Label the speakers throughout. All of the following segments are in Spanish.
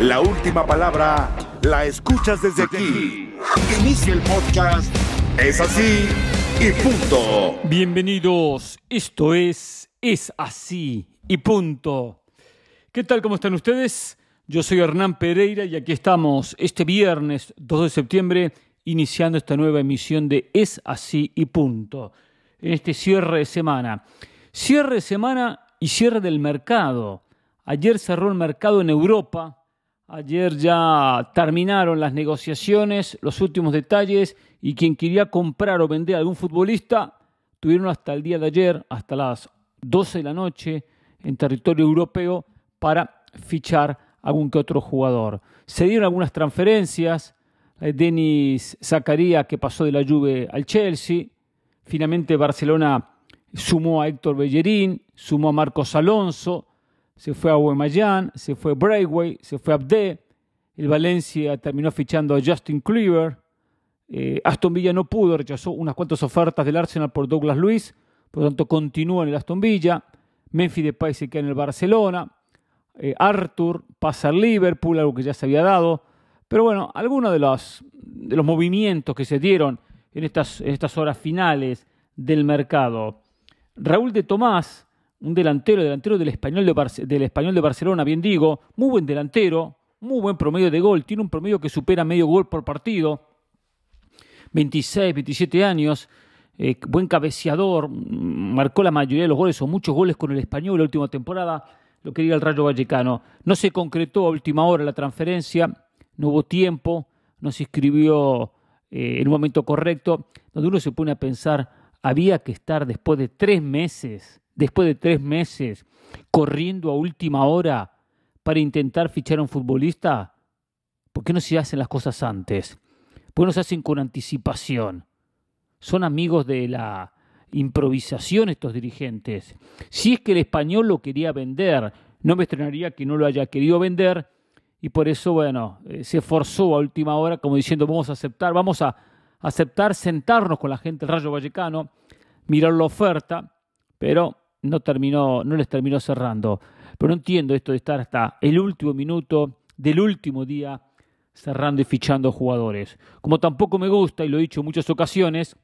Speaker 1: La última palabra la escuchas desde aquí. Inicia el podcast. Es así y punto.
Speaker 2: Bienvenidos. Esto es Es así y punto. ¿Qué tal? ¿Cómo están ustedes? Yo soy Hernán Pereira y aquí estamos este viernes 2 de septiembre iniciando esta nueva emisión de Es así y punto. En este cierre de semana. Cierre de semana y cierre del mercado. Ayer cerró el mercado en Europa Ayer ya terminaron las negociaciones, los últimos detalles y quien quería comprar o vender a algún futbolista tuvieron hasta el día de ayer, hasta las 12 de la noche en territorio europeo para fichar algún que otro jugador. Se dieron algunas transferencias, eh, Denis Zakaria que pasó de la Juve al Chelsea, finalmente Barcelona sumó a Héctor Bellerín, sumó a Marcos Alonso, se fue a Guaymallán, se fue Braithwaite, se fue Abde, el Valencia terminó fichando a Justin Cleaver, eh, Aston Villa no pudo, rechazó unas cuantas ofertas del Arsenal por Douglas Luis, por lo tanto continúa en el Aston Villa, Memphis Depay se queda en el Barcelona, eh, Arthur pasa al Liverpool, algo que ya se había dado, pero bueno, algunos de los, de los movimientos que se dieron en estas, en estas horas finales del mercado. Raúl de Tomás, un delantero, delantero del español de, del español de Barcelona, bien digo, muy buen delantero, muy buen promedio de gol, tiene un promedio que supera medio gol por partido, 26, 27 años, eh, buen cabeceador, mm, marcó la mayoría de los goles o muchos goles con el español la última temporada, lo quería el Rayo Vallecano. No se concretó a última hora la transferencia, no hubo tiempo, no se inscribió eh, en un momento correcto, donde uno se pone a pensar, había que estar después de tres meses después de tres meses, corriendo a última hora para intentar fichar a un futbolista? ¿Por qué no se hacen las cosas antes? ¿Por qué no se hacen con anticipación? Son amigos de la improvisación estos dirigentes. Si es que el español lo quería vender, no me estrenaría que no lo haya querido vender y por eso, bueno, eh, se forzó a última hora como diciendo vamos a aceptar, vamos a aceptar sentarnos con la gente del Rayo Vallecano, mirar la oferta, pero no, terminó, no les terminó cerrando. Pero no entiendo esto de estar hasta el último minuto del último día cerrando y fichando jugadores. Como tampoco me gusta, y lo he dicho en muchas ocasiones,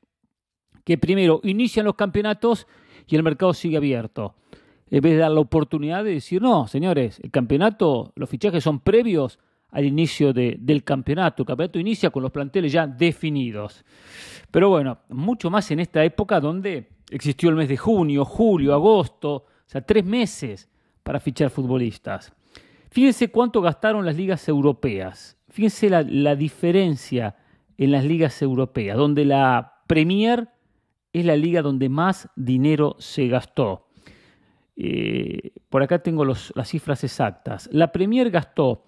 Speaker 2: que primero inician los campeonatos y el mercado sigue abierto. En vez de dar la oportunidad de decir, no, señores, el campeonato, los fichajes son previos al inicio del campeonato. El campeonato inicia con los planteles ya definidos. Pero bueno, mucho más en esta época donde existió el mes de junio, julio, agosto, o sea, tres meses para fichar futbolistas. Fíjense cuánto gastaron las ligas europeas. Fíjense la, diferencia en las ligas europeas, donde la Premier es la liga donde más dinero se gastó. Eh, por acá tengo las cifras exactas. La Premier gastó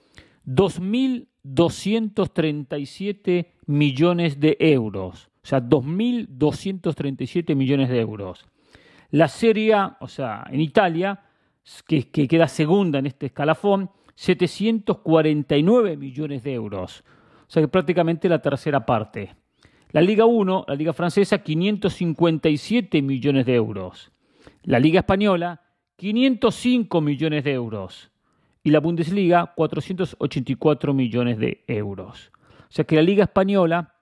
Speaker 2: 2.237 millones de euros o sea, 2.237 millones de euros. La Serie o sea, en Italia, que, queda segunda en este escalafón, 749 millones de euros. O sea que prácticamente la tercera parte. La Liga 1, la Liga Francesa, 557 millones de euros. La Liga Española, 505 millones de euros. Y la Bundesliga, 484 millones de euros. O sea que la Liga Española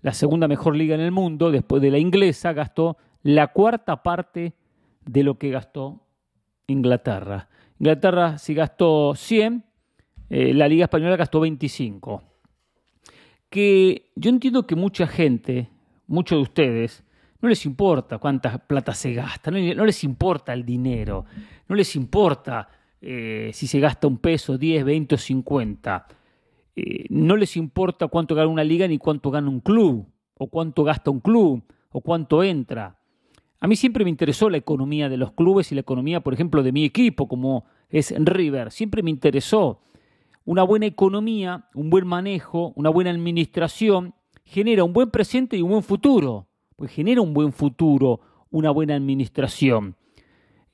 Speaker 2: la segunda mejor liga en el mundo, después de la inglesa, gastó la cuarta parte de lo que gastó Inglaterra. Inglaterra si gastó 100, eh, la liga española gastó 25. Que yo entiendo que mucha gente, muchos de ustedes, no les importa cuánta plata se gasta, no, les importa el dinero, no les importa eh, si se gasta un peso, 10, 20 o 50. Eh, no les importa cuánto gana una liga ni cuánto gana un club, o cuánto gasta un club, o cuánto entra. A mí siempre me interesó la economía de los clubes y la economía, por ejemplo, de mi equipo, como es River. Siempre me interesó. Una buena economía, un buen manejo, una buena administración, genera un buen presente y un buen futuro. Pues genera un buen futuro, una buena administración.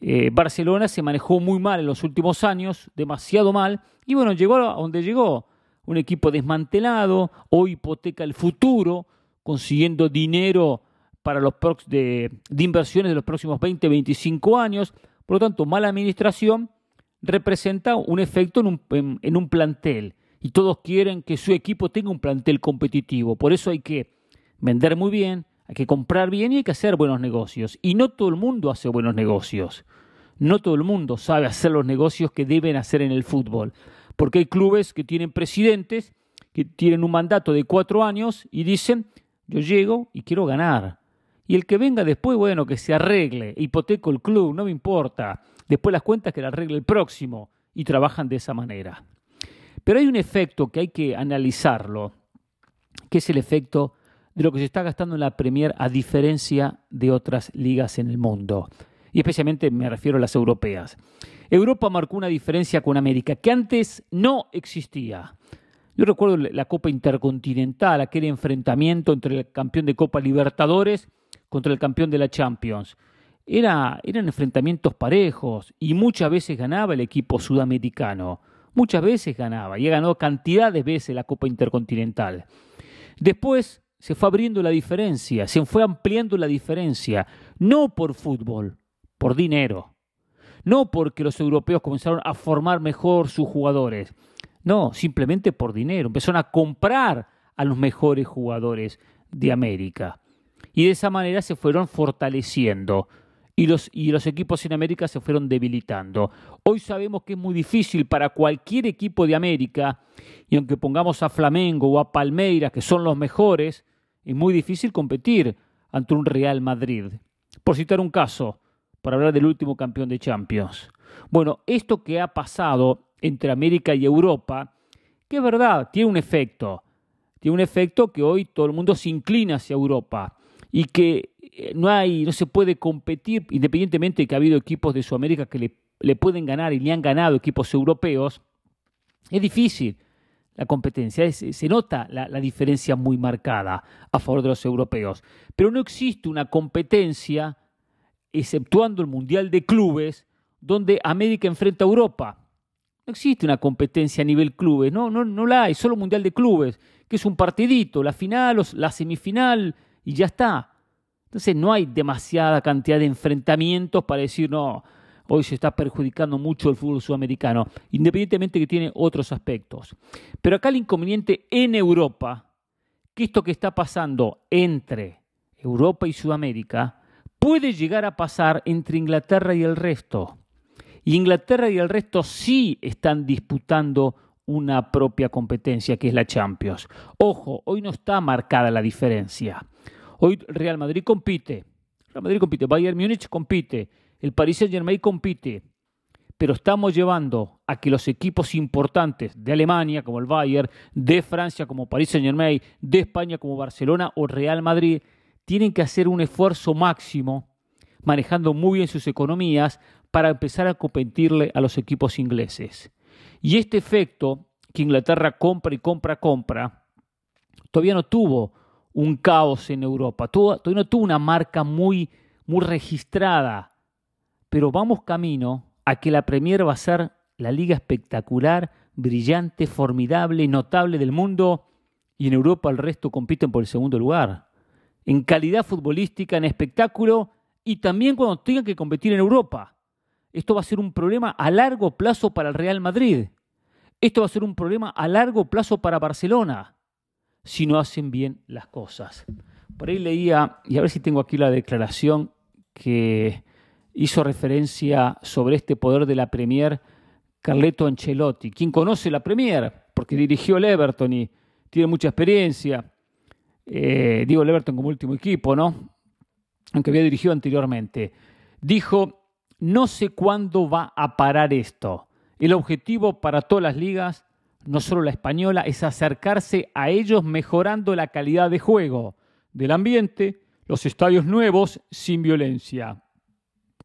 Speaker 2: Eh, Barcelona se manejó muy mal en los últimos años, demasiado mal, y bueno, llegó a donde llegó un equipo desmantelado o hipoteca el futuro, consiguiendo dinero para los de, de inversiones de los próximos 20, 25 años. Por lo tanto, mala administración, representa un efecto en un, en un plantel y todos quieren que su equipo tenga un plantel competitivo. Por eso hay que vender muy bien, hay que comprar bien y hay que hacer buenos negocios. Y no todo el mundo hace buenos negocios. No todo el mundo sabe hacer los negocios que deben hacer en el fútbol. Porque hay clubes que tienen presidentes que tienen un mandato de cuatro años y dicen, yo llego y quiero ganar. Y el que venga después, bueno, que se arregle, hipoteco el club, no me importa. Después las cuentas que la arregle el próximo. Y trabajan de esa manera. Pero hay un efecto que hay que analizarlo, que es el efecto de lo que se está gastando en la Premier a diferencia de otras ligas en el mundo. Y especialmente me refiero a las europeas. Europa marcó una diferencia con América que antes no existía. Yo recuerdo la Copa Intercontinental, aquel enfrentamiento entre el campeón de Copa Libertadores contra el campeón de la Champions. Era, eran enfrentamientos parejos y muchas veces ganaba el equipo sudamericano muchas veces ganaba y ha ganado cantidad de veces la Copa Intercontinental. Después se fue abriendo la diferencia, se fue ampliando la diferencia, no por fútbol, por dinero. No porque los europeos comenzaron a formar mejor sus jugadores, no, simplemente por dinero. Empezaron a comprar a los mejores jugadores de América. Y de esa manera se fueron fortaleciendo y los, y los equipos en América se fueron debilitando. Hoy sabemos que es muy difícil para cualquier equipo de América, y aunque pongamos a Flamengo o a Palmeiras, que son los mejores, es muy difícil competir ante un Real Madrid. Por citar un caso, para hablar del último campeón de Champions. Bueno, esto que ha pasado entre América y Europa, que es verdad, tiene un efecto. Tiene un efecto que hoy todo el mundo se inclina hacia Europa y que eh, no hay, no se puede competir, independientemente de que ha habido equipos de Sudamérica que le, pueden ganar y le han ganado equipos europeos, es difícil la competencia, se nota la, diferencia muy marcada a favor de los europeos. Pero no existe una competencia, exceptuando el Mundial de Clubes, donde América enfrenta a Europa. No existe una competencia a nivel clubes, no, no, no la hay, solo Mundial de Clubes, que es un partidito, la final, la semifinal y ya está. Entonces no hay demasiada cantidad de enfrentamientos para decir, no, hoy se está perjudicando mucho el fútbol sudamericano, independientemente que tiene otros aspectos. Pero acá el inconveniente en Europa, que esto que está pasando entre Europa y Sudamérica, puede llegar a pasar entre Inglaterra y el resto. Y Inglaterra y el resto sí están disputando una propia competencia, que es la Champions. Ojo, hoy no está marcada la diferencia. Hoy Real Madrid compite, Real Madrid compite, Bayern Múnich compite, el Paris Saint Germain compite, pero estamos llevando a que los equipos importantes de Alemania, como el Bayern, de Francia, como Paris Saint Germain, de España, como Barcelona o Real Madrid, tienen que hacer un esfuerzo máximo, manejando muy bien sus economías, para empezar a competirle a los equipos ingleses. Y este efecto que Inglaterra compra y compra, compra, todavía no tuvo un caos en Europa. Todavía no tuvo una marca muy, muy registrada, pero vamos camino a que la Premier va a ser la liga espectacular, brillante, formidable, notable del mundo y en Europa el resto compiten por el segundo lugar. En calidad futbolística, en espectáculo y también cuando tengan que competir en Europa. Esto va a ser un problema a largo plazo para el Real Madrid. Esto va a ser un problema a largo plazo para Barcelona si no hacen bien las cosas. Por ahí leía, y a ver si tengo aquí la declaración que hizo referencia sobre este poder de la Premier Carleto Ancelotti, quien conoce la Premier, porque dirigió el Everton y tiene mucha experiencia. Eh, digo el como último equipo, ¿no? Aunque había dirigido anteriormente. Dijo, no sé cuándo va a parar esto. El objetivo para todas las ligas no solo la española, es acercarse a ellos mejorando la calidad de juego del ambiente, los estadios nuevos sin violencia.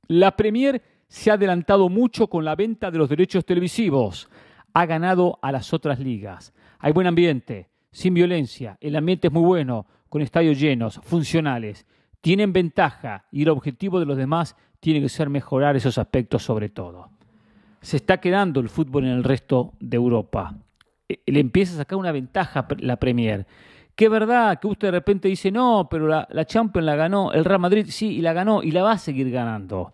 Speaker 2: La Premier se ha adelantado mucho con la venta de los derechos televisivos. Ha ganado a las otras ligas. Hay buen ambiente, sin violencia. El ambiente es muy bueno, con estadios llenos, funcionales. Tienen ventaja y el objetivo de los demás tiene que ser mejorar esos aspectos sobre todo. Se está quedando el fútbol en el resto de Europa. Eh, le empieza a sacar una ventaja la Premier. Que verdad que usted de repente dice, no, pero la, la Champions la ganó el Real Madrid, sí, y la ganó y la va a seguir ganando.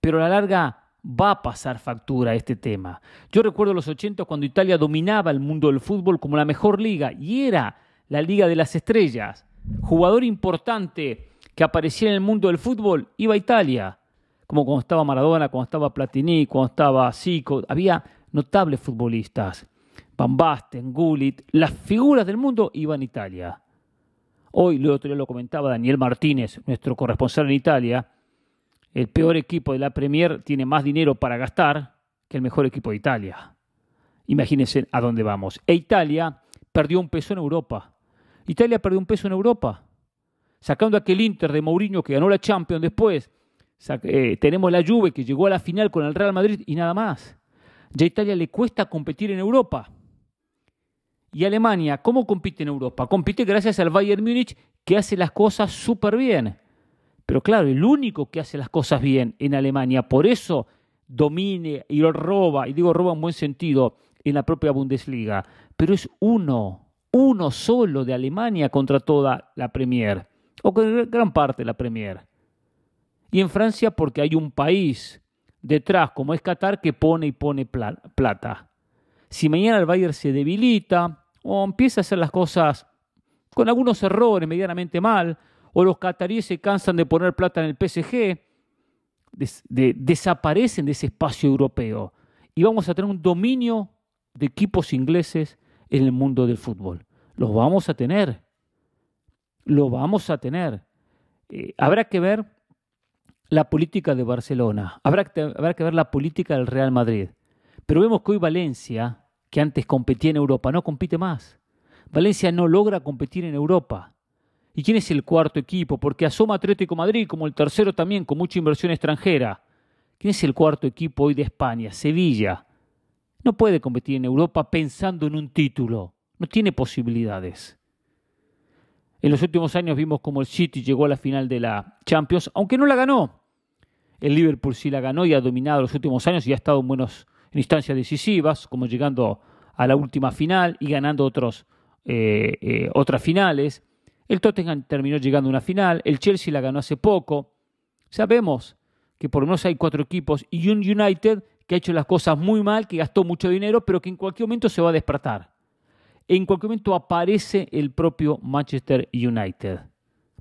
Speaker 2: Pero a la larga va a pasar factura este tema. Yo recuerdo los 80 cuando Italia dominaba el mundo del fútbol como la mejor liga y era la Liga de las Estrellas. Jugador importante que aparecía en el mundo del fútbol iba a Italia, como cuando estaba Maradona, cuando estaba Platini, cuando estaba Zico. Había notables futbolistas. Van Basten, Gullit, las figuras del mundo iban a Italia. Hoy, el otro día lo comentaba Daniel Martínez, nuestro corresponsal en Italia, el peor equipo de la Premier tiene más dinero para gastar que el mejor equipo de Italia. Imagínense a dónde vamos. E Italia perdió un peso en Europa. Italia perdió un peso en Europa. Sacando aquel Inter de Mourinho que ganó la Champions después, eh, tenemos la Juve que llegó a la final con el Real Madrid y nada más. Ya a Italia le cuesta competir en Europa. Y Alemania, ¿cómo compite en Europa? Compite gracias al Bayern Múnich que hace las cosas súper bien. Pero claro, el único que hace las cosas bien en Alemania, por eso domine y roba, y digo roba en buen sentido, en la propia Bundesliga, pero es uno, uno solo de Alemania contra toda la Premier, o con gran parte de la Premier. Y en Francia porque hay un país detrás, como es Qatar, que pone y pone plata. Si mañana el Bayern se debilita o empieza a hacer las cosas con algunos errores medianamente mal, o los cataríes se cansan de poner plata en el PSG, desaparecen de ese espacio europeo y vamos a tener un dominio de equipos ingleses en el mundo del fútbol. Los vamos a tener, lo vamos a tener. Eh, habrá que ver la política de Barcelona, habrá que, habrá que ver la política del Real Madrid. Pero vemos que hoy Valencia, que antes competía en Europa, no compite más. Valencia no logra competir en Europa. ¿Y quién es el cuarto equipo? Porque asoma Atlético Madrid como el tercero también, con mucha inversión extranjera. ¿Quién es el cuarto equipo hoy de España? Sevilla. No puede competir en Europa pensando en un título. No tiene posibilidades. En los últimos años vimos como el City llegó a la final de la Champions, aunque no la ganó. El Liverpool sí la ganó y ha dominado los últimos años y ha estado en, buenos, en instancias decisivas, como llegando a la última final y ganando otros, eh, eh, otras finales. El Tottenham terminó llegando a una final, el Chelsea la ganó hace poco. Sabemos que por lo menos hay cuatro equipos y un United que ha hecho las cosas muy mal, que gastó mucho dinero, pero que en cualquier momento se va a despertar. En cualquier momento aparece el propio Manchester United,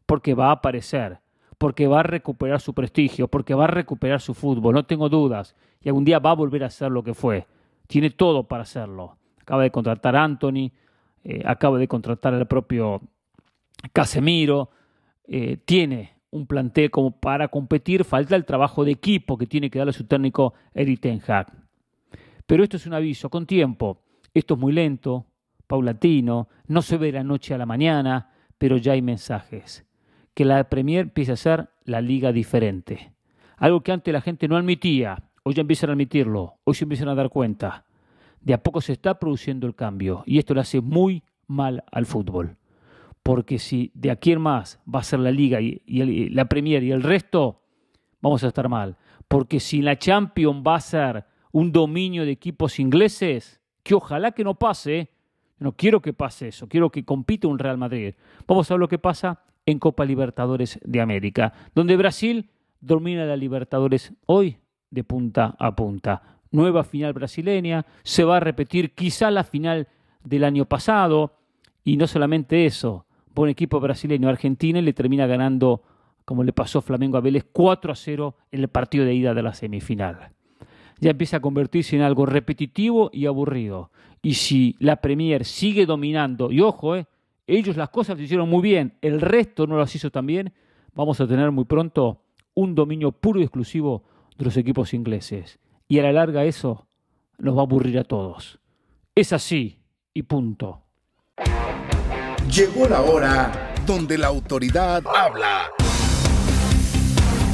Speaker 2: porque va a aparecer, porque va a recuperar su prestigio, porque va a recuperar su fútbol, no tengo dudas, y algún día va a volver a ser lo que fue. Tiene todo para hacerlo. Acaba de contratar a Anthony, eh, acaba de contratar al propio Casemiro, eh, tiene un plantel como para competir, falta el trabajo de equipo que tiene que darle su técnico Eric Ten. Pero esto es un aviso, con tiempo. Esto es muy lento, paulatino, no se ve de la noche a la mañana, pero ya hay mensajes. Que la Premier empiece a ser la liga diferente. Algo que antes la gente no admitía, hoy ya empiezan a admitirlo, hoy se empiezan a dar cuenta. De a poco se está produciendo el cambio y esto le hace muy mal al fútbol porque si de aquí en más va a ser la Liga y, la Premier y el resto, vamos a estar mal. Porque si la Champions va a ser un dominio de equipos ingleses, que ojalá que no pase, no quiero que pase eso, quiero que compita un Real Madrid. Vamos a ver lo que pasa en Copa Libertadores de América, donde Brasil domina la Libertadores hoy de punta a punta. Nueva final brasileña, se va a repetir quizá la final del año pasado, y no solamente eso, un equipo brasileño Argentina y le termina ganando, como le pasó Flamengo a Vélez, 4 a 0 en el partido de ida de la semifinal. Ya empieza a convertirse en algo repetitivo y aburrido. Y si la Premier sigue dominando, y ojo, eh, ellos las cosas lo hicieron muy bien, el resto no las hizo tan bien, vamos a tener muy pronto un dominio puro y exclusivo de los equipos ingleses. Y a la larga eso nos va a aburrir a todos. Es así y punto.
Speaker 1: Llegó la hora donde la autoridad habla.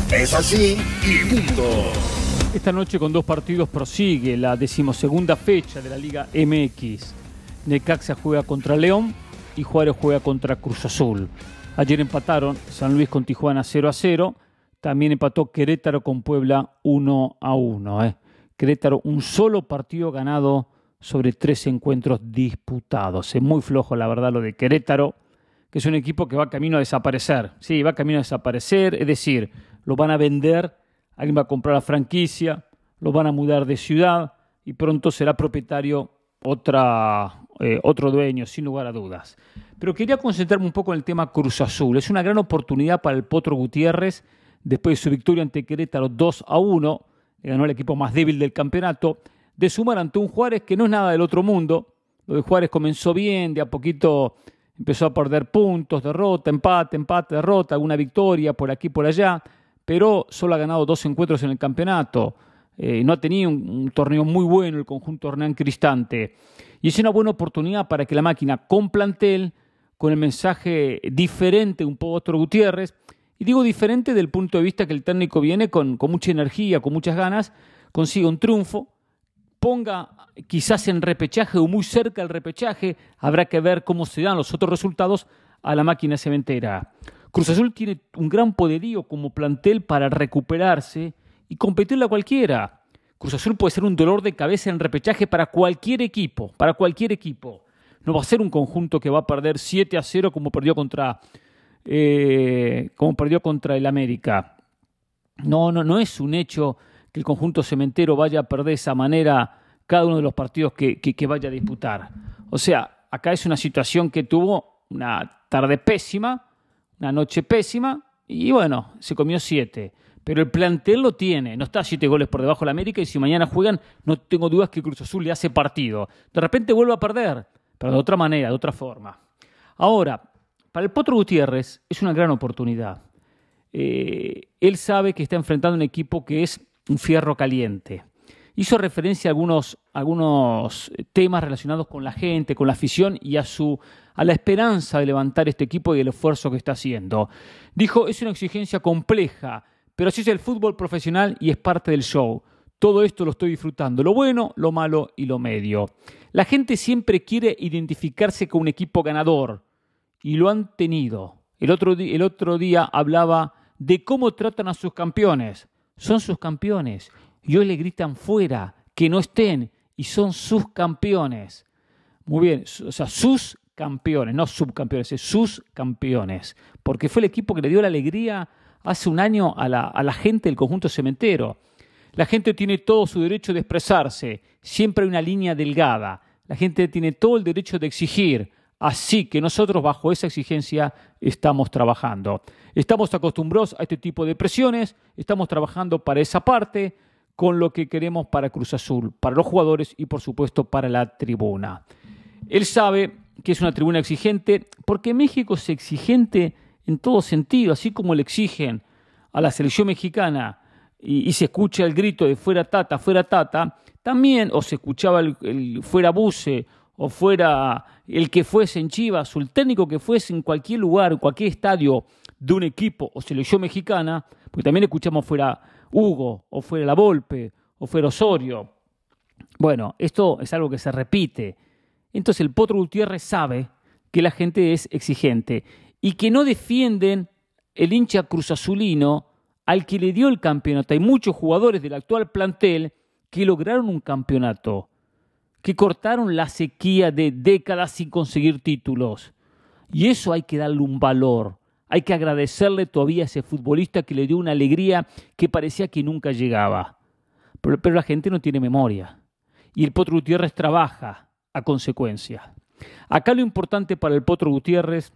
Speaker 1: Es así y punto.
Speaker 2: Esta noche con dos partidos prosigue la decimosegunda fecha de la Liga MX. Necaxa juega contra León y Juárez juega contra Cruz Azul. Ayer empataron San Luis con Tijuana 0 a 0. También empató Querétaro con Puebla 1 a 1. ¿eh? Querétaro un solo partido ganado sobre tres encuentros disputados. Es muy flojo, la verdad, lo de Querétaro, que es un equipo que va camino a desaparecer. Sí, va camino a desaparecer, es decir, lo van a vender, alguien va a comprar la franquicia, lo van a mudar de ciudad y pronto será propietario otra, eh, otro dueño, sin lugar a dudas. Pero quería concentrarme un poco en el tema Cruz Azul. Es una gran oportunidad para el Potro Gutiérrez, después de su victoria ante Querétaro 2 a 1, ganó el equipo más débil del campeonato, de sumar ante un Juárez que no es nada del otro mundo. Lo de Juárez comenzó bien, de a poquito empezó a perder puntos, derrota, empate, empate, derrota, alguna victoria por aquí, por allá, pero solo ha ganado dos encuentros en el campeonato. Eh, no ha tenido un, torneo muy bueno el conjunto Hernán Cristante. Y es una buena oportunidad para que la máquina con plantel, con el mensaje diferente un poco otro Gutiérrez, y digo diferente del punto de vista que el técnico viene con, con mucha energía, con muchas ganas, consiga un triunfo, ponga quizás en repechaje o muy cerca del repechaje, habrá que ver cómo se dan los otros resultados a la máquina cementera. Cruz Azul tiene un gran poderío como plantel para recuperarse y competirle a cualquiera. Cruz Azul puede ser un dolor de cabeza en repechaje para cualquier equipo, para cualquier equipo. No va a ser un conjunto que va a perder 7 a 0 como perdió contra, eh, como perdió contra el América. No, no, no es un hecho que el conjunto cementero vaya a perder de esa manera cada uno de los partidos que, vaya a disputar. O sea, acá es una situación que tuvo una tarde pésima, una noche pésima, y bueno, se comió siete. Pero el plantel lo tiene, no está siete goles por debajo de la América y si mañana juegan, no tengo dudas que Cruz Azul le hace partido. De repente vuelve a perder, pero de otra manera, de otra forma. Ahora, para el Potro Gutiérrez es una gran oportunidad. Eh, él sabe que está enfrentando un equipo que es un fierro caliente. Hizo referencia a algunos, algunos temas relacionados con la gente, con la afición y a, su, a la esperanza de levantar este equipo y el esfuerzo que está haciendo. Dijo, es una exigencia compleja, pero así es el fútbol profesional y es parte del show. Todo esto lo estoy disfrutando, lo bueno, lo malo y lo medio. La gente siempre quiere identificarse con un equipo ganador y lo han tenido. El otro, el otro día hablaba de cómo tratan a sus campeones. Son sus campeones y hoy le gritan fuera, que no estén, y son sus campeones. Muy bien, o sea, sus campeones, no subcampeones, sus campeones, porque fue el equipo que le dio la alegría hace un año a la, a la gente del conjunto cementero. La gente tiene todo su derecho de expresarse, siempre hay una línea delgada. La gente tiene todo el derecho de exigir, así que nosotros bajo esa exigencia estamos trabajando. Estamos acostumbrados a este tipo de presiones, estamos trabajando para esa parte, con lo que queremos para Cruz Azul, para los jugadores y por supuesto para la tribuna. Él sabe que es una tribuna exigente porque México es exigente en todo sentido, así como le exigen a la selección mexicana y, se escucha el grito de fuera Tata, fuera Tata, también o se escuchaba el, fuera Buse o fuera el que fuese en Chivas o el técnico que fuese en cualquier lugar, en cualquier estadio de un equipo o selección mexicana, porque también escuchamos fuera Hugo, o fuera La Volpe, o fuera Osorio. Bueno, esto es algo que se repite. Entonces el Potro Gutiérrez sabe que la gente es exigente y que no defienden el hincha cruzazulino al que le dio el campeonato. Hay muchos jugadores del actual plantel que lograron un campeonato, que cortaron la sequía de décadas sin conseguir títulos. Y eso hay que darle un valor. Hay que agradecerle todavía a ese futbolista que le dio una alegría que parecía que nunca llegaba. Pero, la gente no tiene memoria. Y el Potro Gutiérrez trabaja a consecuencia. Acá lo importante para el Potro Gutiérrez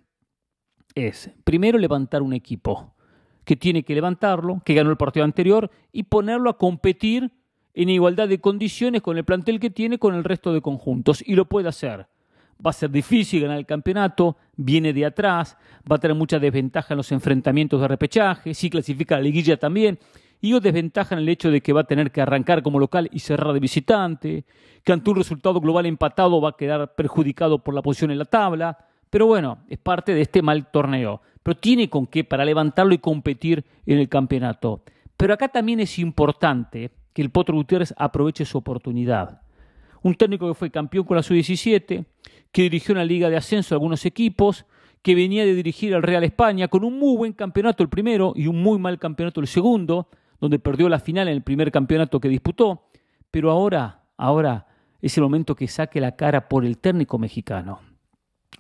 Speaker 2: es, primero, levantar un equipo, que tiene que levantarlo, que ganó el partido anterior, y ponerlo a competir en igualdad de condiciones con el plantel que tiene con el resto de conjuntos. Y lo puede hacer va a ser difícil ganar el campeonato, viene de atrás, va a tener mucha desventaja en los enfrentamientos de repechaje, si clasifica la liguilla también, y o desventaja en el hecho de que va a tener que arrancar como local y cerrar de visitante, que ante un resultado global empatado va a quedar perjudicado por la posición en la tabla, pero bueno, es parte de este mal torneo, pero tiene con qué para levantarlo y competir en el campeonato. Pero acá también es importante que el Potro Gutiérrez aproveche su oportunidad. Un técnico que fue campeón con la sub-17, que dirigió una liga de ascenso a algunos equipos, que venía de dirigir al Real España con un muy buen campeonato el primero y un muy mal campeonato el segundo, donde perdió la final en el primer campeonato que disputó, pero ahora, ahora es el momento que saque la cara por el técnico mexicano.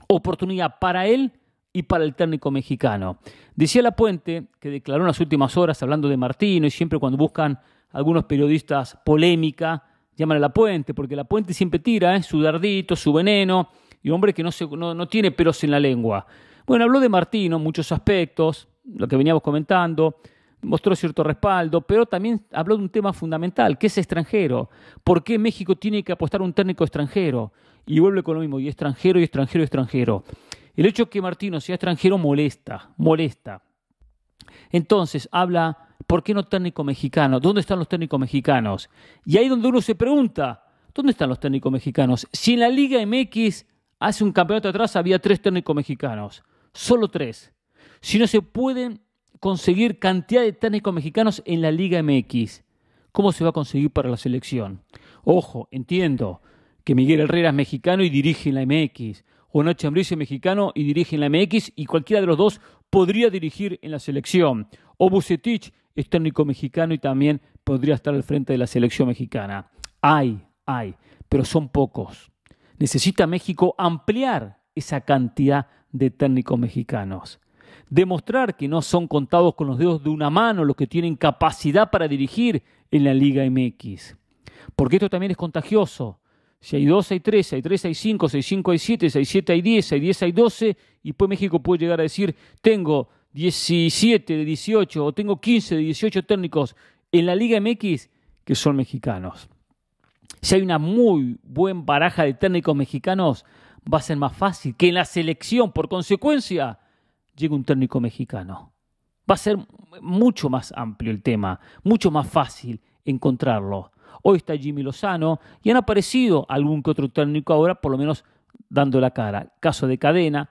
Speaker 2: Oportunidad para él y para el técnico mexicano. Decía La Puente, que declaró en las últimas horas, hablando de Martino, y siempre cuando buscan algunos periodistas polémica, llaman a la puente, porque la puente siempre tira ¿eh? su dardito, su veneno, y un hombre que no, no, no tiene pelos en la lengua. Bueno, habló de Martino en muchos aspectos, lo que veníamos comentando, mostró cierto respaldo, pero también habló de un tema fundamental, que es extranjero. ¿Por qué México tiene que apostar a un técnico extranjero? Y vuelve con lo mismo, y extranjero, y extranjero, y extranjero. El hecho que Martino sea extranjero molesta, molesta. Entonces, habla, ¿por qué no técnico mexicano? ¿Dónde están los técnicos mexicanos? Y ahí donde uno se pregunta, ¿dónde están los técnicos mexicanos? Si en la Liga MX hace un campeonato atrás había tres técnicos mexicanos, solo tres. Si no se pueden conseguir cantidad de técnicos mexicanos en la Liga MX, ¿cómo se va a conseguir para la selección? Ojo, entiendo que Miguel Herrera es mexicano y dirige en la MX, o Nacho Ambriz es mexicano y dirige en la MX, y cualquiera de los dos podría dirigir en la selección. O Bucetich es técnico mexicano y también podría estar al frente de la selección mexicana. Hay, hay, pero son pocos. Necesita México ampliar esa cantidad de técnicos mexicanos. Demostrar que no son contados con los dedos de una mano los que tienen capacidad para dirigir en la Liga MX. Porque esto también es contagioso. Si hay dos, hay tres, hay tres, hay cinco, si hay cinco, hay siete, si hay siete, hay diez, hay diez, hay doce, y pues México puede llegar a decir, tengo 17 de 18 o tengo 15 de 18 técnicos en la Liga MX que son mexicanos. Si hay una muy buena baraja de técnicos mexicanos, va a ser más fácil que en la selección, por consecuencia, llegue un técnico mexicano. Va a ser mucho más amplio el tema, mucho más fácil encontrarlo. Hoy está Jimmy Lozano y han aparecido algún que otro técnico ahora, por lo menos dando la cara. Caso de cadena,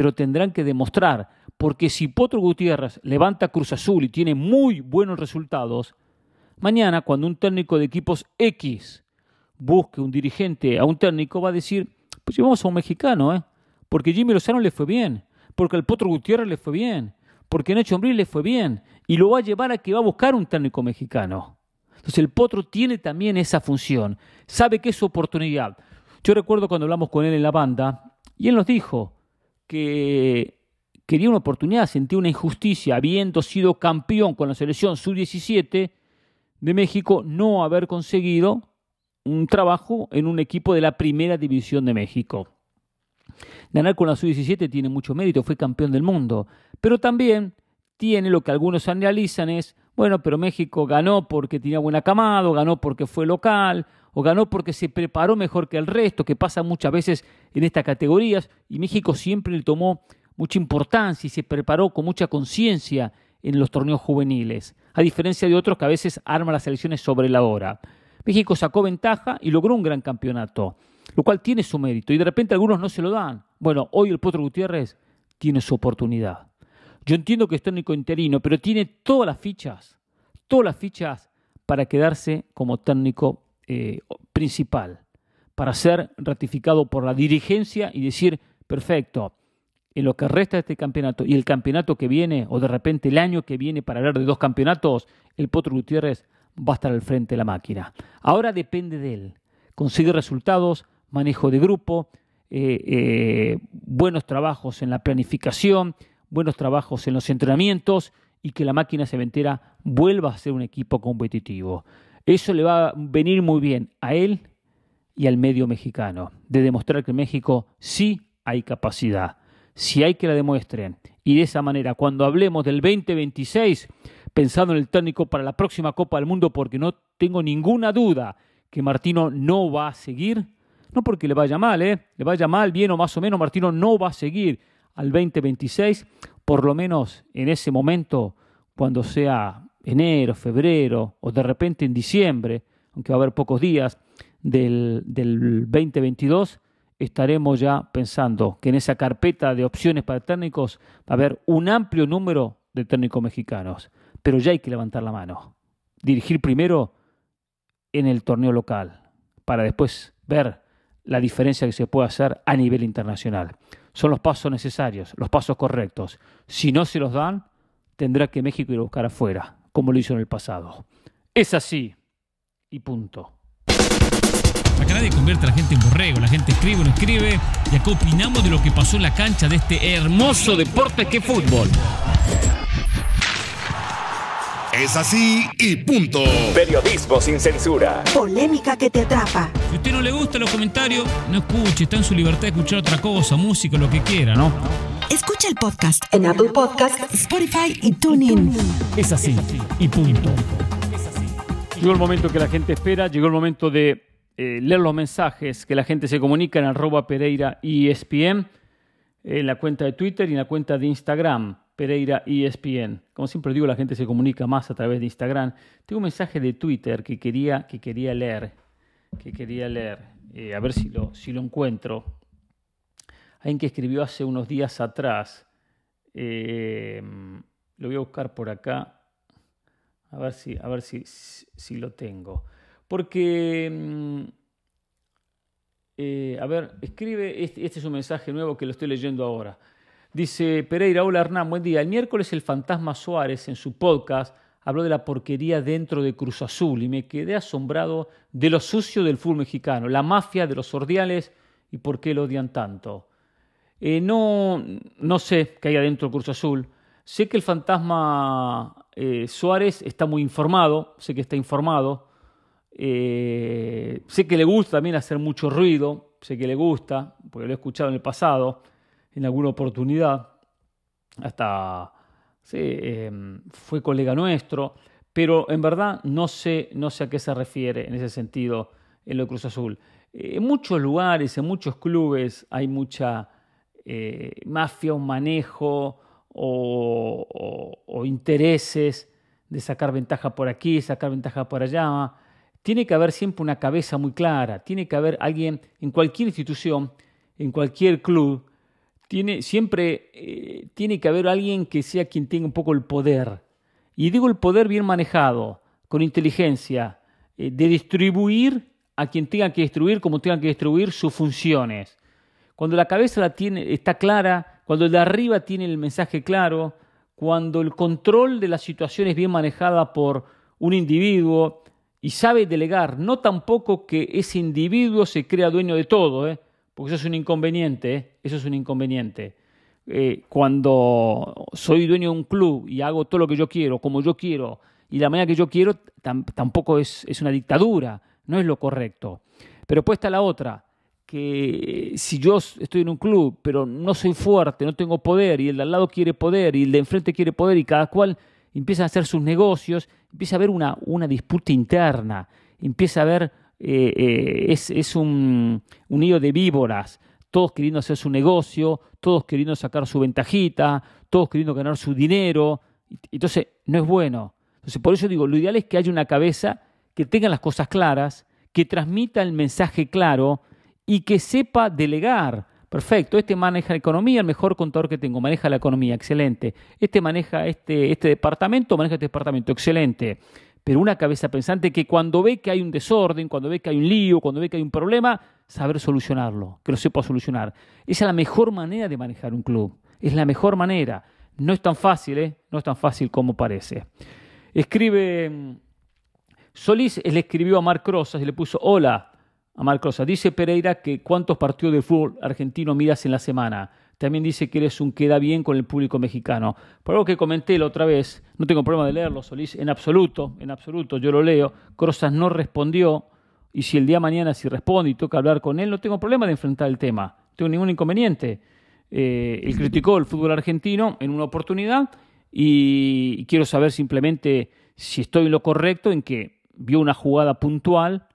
Speaker 2: pero tendrán que demostrar, porque si Potro Gutiérrez levanta Cruz Azul y tiene muy buenos resultados, mañana cuando un técnico de equipos X busque un dirigente a un técnico, va a decir, pues llevamos a un mexicano, ¿eh? porque Jimmy Lozano le fue bien, porque al Potro Gutiérrez le fue bien, porque Nacho Ambriz le fue bien, y lo va a llevar a que va a buscar un técnico mexicano. Entonces el Potro tiene también esa función, sabe que es su oportunidad. Yo recuerdo cuando hablamos con él en la banda, y él nos dijo que quería una oportunidad, sentía una injusticia, habiendo sido campeón con la selección sub-17 de México, no haber conseguido un trabajo en un equipo de la primera división de México. Ganar con la sub-17 tiene mucho mérito, fue campeón del mundo, pero también tiene lo que algunos analizan es, bueno, pero México ganó porque tenía buena camada, ganó porque fue local, o ganó porque se preparó mejor que el resto, que pasa muchas veces en estas categorías, y México siempre le tomó mucha importancia y se preparó con mucha conciencia en los torneos juveniles, a diferencia de otros que a veces arman las selecciones sobre la hora. México sacó ventaja y logró un gran campeonato, lo cual tiene su mérito y de repente algunos no se lo dan. Bueno, hoy el Potro Gutiérrez tiene su oportunidad. Yo entiendo que es técnico interino, pero tiene todas las fichas, todas las fichas para quedarse como técnico eh, principal, para ser ratificado por la dirigencia y decir, perfecto, en lo que resta de este campeonato y el campeonato que viene, o de repente el año que viene para hablar de dos campeonatos, el Potro Gutiérrez va a estar al frente de la máquina. Ahora depende de él. Conseguir resultados, manejo de grupo, eh, eh, buenos trabajos en la planificación, buenos trabajos en los entrenamientos y que la máquina cementera vuelva a ser un equipo competitivo. Eso le va a venir muy bien a él y al medio mexicano, de demostrar que en México sí hay capacidad, si hay que la demuestren. Y de esa manera, cuando hablemos del 2026, pensando en el técnico para la próxima Copa del Mundo, porque no tengo ninguna duda que Martino no va a seguir, no porque le vaya mal, ¿eh? le vaya mal, bien o más o menos, Martino no va a seguir al 2026, por lo menos en ese momento, cuando sea enero, febrero o de repente en diciembre, aunque va a haber pocos días del, del 2022, estaremos ya pensando que en esa carpeta de opciones para técnicos va a haber un amplio número de técnicos mexicanos pero ya hay que levantar la mano. Dirigir primero en el torneo local, para después ver la diferencia que se puede hacer a nivel internacional. Son los pasos necesarios, los pasos correctos. Si no se los dan, tendrá que México ir a buscar afuera, como lo hizo en el pasado. Es así. Y punto.
Speaker 3: Acá nadie convierte a la gente en borrego, la gente escribe o no escribe, y acá opinamos de lo que pasó en la cancha de este hermoso deporte que es fútbol.
Speaker 1: Es así y punto.
Speaker 4: Periodismo sin censura.
Speaker 5: Polémica que te atrapa.
Speaker 3: Si a usted no le gustan los comentarios, no escuche, está en su libertad de escuchar otra cosa, música, lo que quiera, ¿no?
Speaker 5: Escucha el podcast en Apple Podcast, Spotify y TuneIn.
Speaker 2: Es así y punto. Llegó el momento que la gente espera, llegó el momento de eh, leer los mensajes que la gente se comunica en arroba Pereira ESPN, en la cuenta de Twitter y en la cuenta de Instagram, Pereira ESPN. Como siempre digo, la gente se comunica más a través de Instagram. Tengo un mensaje de Twitter que quería, que quería leer, que quería leer, eh, a ver si lo, si lo encuentro. Alguien que escribió hace unos días atrás, eh, lo voy a buscar por acá, a ver si, a ver si, si lo tengo. Porque, mm, eh, a ver, escribe, este, este, es un mensaje nuevo que lo estoy leyendo ahora. Dice Pereira, hola Hernán, buen día. El miércoles el fantasma Suárez en su podcast habló de la porquería dentro de Cruz Azul y me quedé asombrado de lo sucio del fútbol mexicano, la mafia de los ordiales y por qué lo odian tanto. Eh, no, no sé qué hay adentro de Cruz Azul. Sé que el fantasma eh, Suárez está muy informado, sé que está informado, eh, sé que le gusta también hacer mucho ruido, sé que le gusta, porque lo he escuchado en el pasado, en alguna oportunidad, hasta em, fue colega nuestro, pero en verdad no sé, no sé a qué se refiere en ese sentido en lo de Cruz Azul. Eh, en muchos lugares, en muchos clubes hay mucha mafia, un manejo, o, intereses de sacar ventaja por aquí, sacar ventaja por allá. Tiene que haber siempre una cabeza muy clara, tiene que haber alguien en cualquier institución, en cualquier club, tiene, siempre eh, tiene que haber alguien que sea quien tenga un poco el poder. Y digo el poder bien manejado, con inteligencia, eh, de distribuir a quien tenga que distribuir como tenga que distribuir sus funciones. Cuando la cabeza la tiene, está clara, cuando el de arriba tiene el mensaje claro, cuando el control de la situación es bien manejada por un individuo y sabe delegar, no tampoco que ese individuo se crea dueño de todo, ¿eh? Porque eso es un inconveniente, ¿eh? eso es un inconveniente. Eh, cuando soy dueño de un club y hago todo lo que yo quiero, como yo quiero, y la manera que yo quiero, tampoco es, es una dictadura, no es lo correcto. Pero puesta la otra, que si yo estoy en un club, pero no soy fuerte, no tengo poder, y el de al lado quiere poder, y el de enfrente quiere poder, y cada cual empieza a hacer sus negocios, empieza a haber una, una disputa interna, empieza a haber, eh, eh, es, es un, un nido de víboras, todos queriendo hacer su negocio, todos queriendo sacar su ventajita, todos queriendo ganar su dinero, entonces no es bueno. Entonces por eso digo, lo ideal es que haya una cabeza que tenga las cosas claras, que transmita el mensaje claro, y que sepa delegar. Perfecto, este maneja la economía, el mejor contador que tengo, maneja la economía, excelente. Este maneja este, este departamento, maneja este departamento, excelente. Pero una cabeza pensante que cuando ve que hay un desorden, cuando ve que hay un lío, cuando ve que hay un problema, saber solucionarlo, que lo sepa solucionar. Esa es la mejor manera de manejar un club. Es la mejor manera. No es tan fácil, ¿eh? No es tan fácil como parece. Escribe mm, Solís, le escribió a Marc Rosas y le puso, hola, a Dice Pereira que cuántos partidos de fútbol argentino miras en la semana. También dice que eres un queda bien con el público mexicano. Por algo que comenté la otra vez, no tengo problema de leerlo, Solís, en absoluto, en absoluto, yo lo leo. Crozas no respondió y si el día mañana si responde y toca hablar con él, no tengo problema de enfrentar el tema, no tengo ningún inconveniente. Eh, él criticó el fútbol argentino en una oportunidad y quiero saber simplemente si estoy en lo correcto en que vio una jugada puntual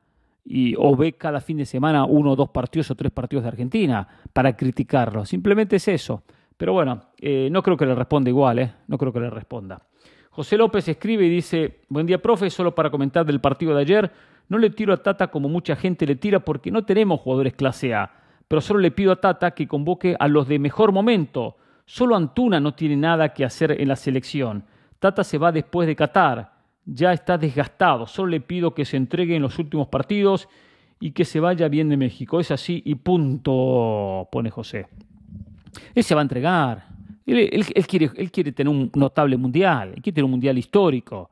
Speaker 2: y, o ve cada fin de semana uno o dos partidos o tres partidos de Argentina para criticarlo. Simplemente es eso. Pero bueno, eh, no creo que le responda igual, ¿eh? no creo que le responda. José López escribe y dice, buen día profe, solo para comentar del partido de ayer, no le tiro a Tata como mucha gente le tira porque no tenemos jugadores clase A, pero solo le pido a Tata que convoque a los de mejor momento. Solo Antuna no tiene nada que hacer en la selección. Tata se va después de Qatar ya está desgastado. Solo le pido que se entregue en los últimos partidos y que se vaya bien de México. Es así y punto, pone José. Él se va a entregar. Él, quiere, él quiere, tener un notable mundial, él quiere tener un mundial histórico.